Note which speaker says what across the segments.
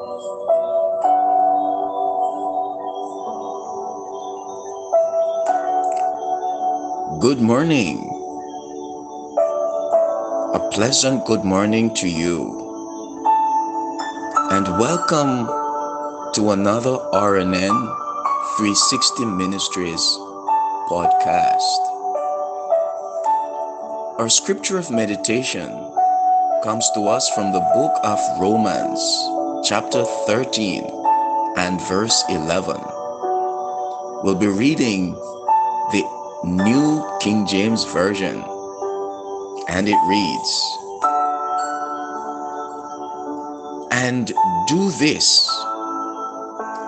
Speaker 1: Good morning. A pleasant good morning to you. And welcome to another RNN 360 Ministries podcast. Our scripture of meditation comes to us from the book of Romans, chapter 13 and verse 11. We'll be reading the New King James Version, and it reads And do this,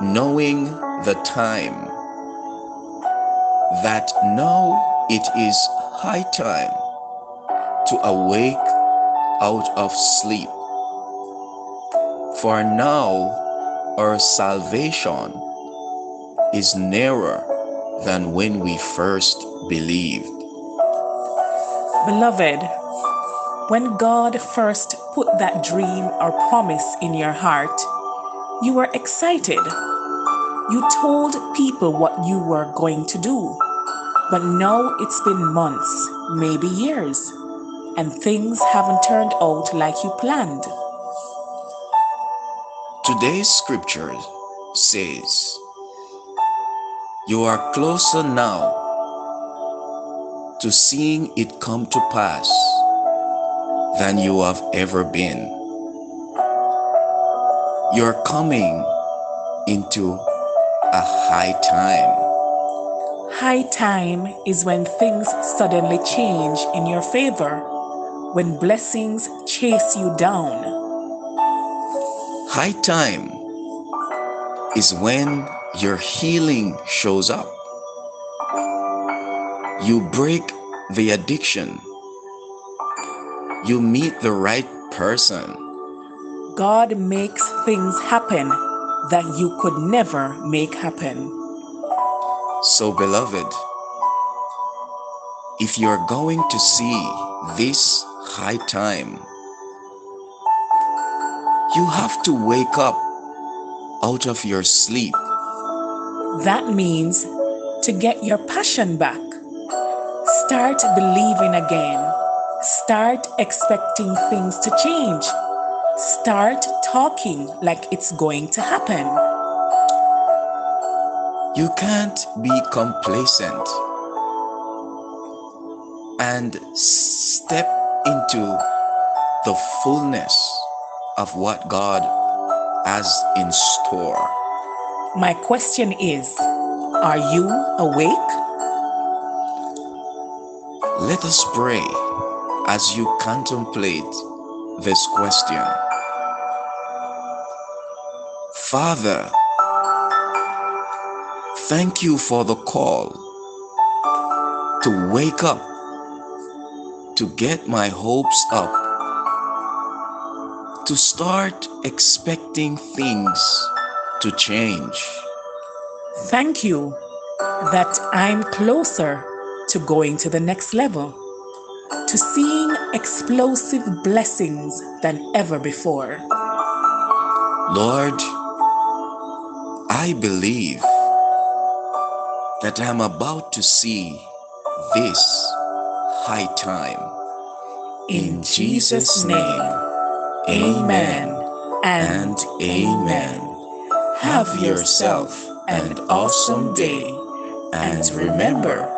Speaker 1: knowing the time, that now it is high time to awake out of sleep. For now our salvation is nearer than when we first believed.
Speaker 2: Beloved, when God first put that dream or promise in your heart, you were excited. You told people what you were going to do. But now it's been months, maybe years, and things haven't turned out like you planned.
Speaker 1: Today's scripture says, You are closer now to seeing it come to pass than you have ever been. You're coming into a high time.
Speaker 2: High time is when things suddenly change in your favor, when blessings chase you down.
Speaker 1: High time is when your healing shows up. You break the addiction. You meet the right person.
Speaker 2: God makes things happen that you could never make happen.
Speaker 1: So, beloved, if you're going to see this high time, you have to wake up out of your sleep.
Speaker 2: That means to get your passion back. Start believing again. Start expecting things to change. Start talking like it's going to happen.
Speaker 1: You can't be complacent and step into the fullness of what God has in store.
Speaker 2: My question is Are you awake?
Speaker 1: Let us pray as you contemplate this question. Father, thank you for the call to wake up, to get my hopes up, to start expecting things to change.
Speaker 2: Thank you that I'm closer to going to the next level, to seeing explosive blessings than ever before.
Speaker 1: Lord, I believe that I'm about to see this high time.
Speaker 2: In Jesus' name, amen and amen. Have yourself an awesome day. And remember,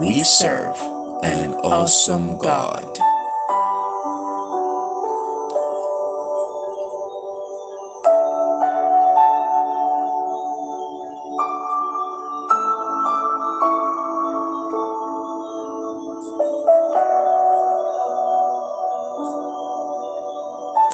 Speaker 2: we serve an awesome God.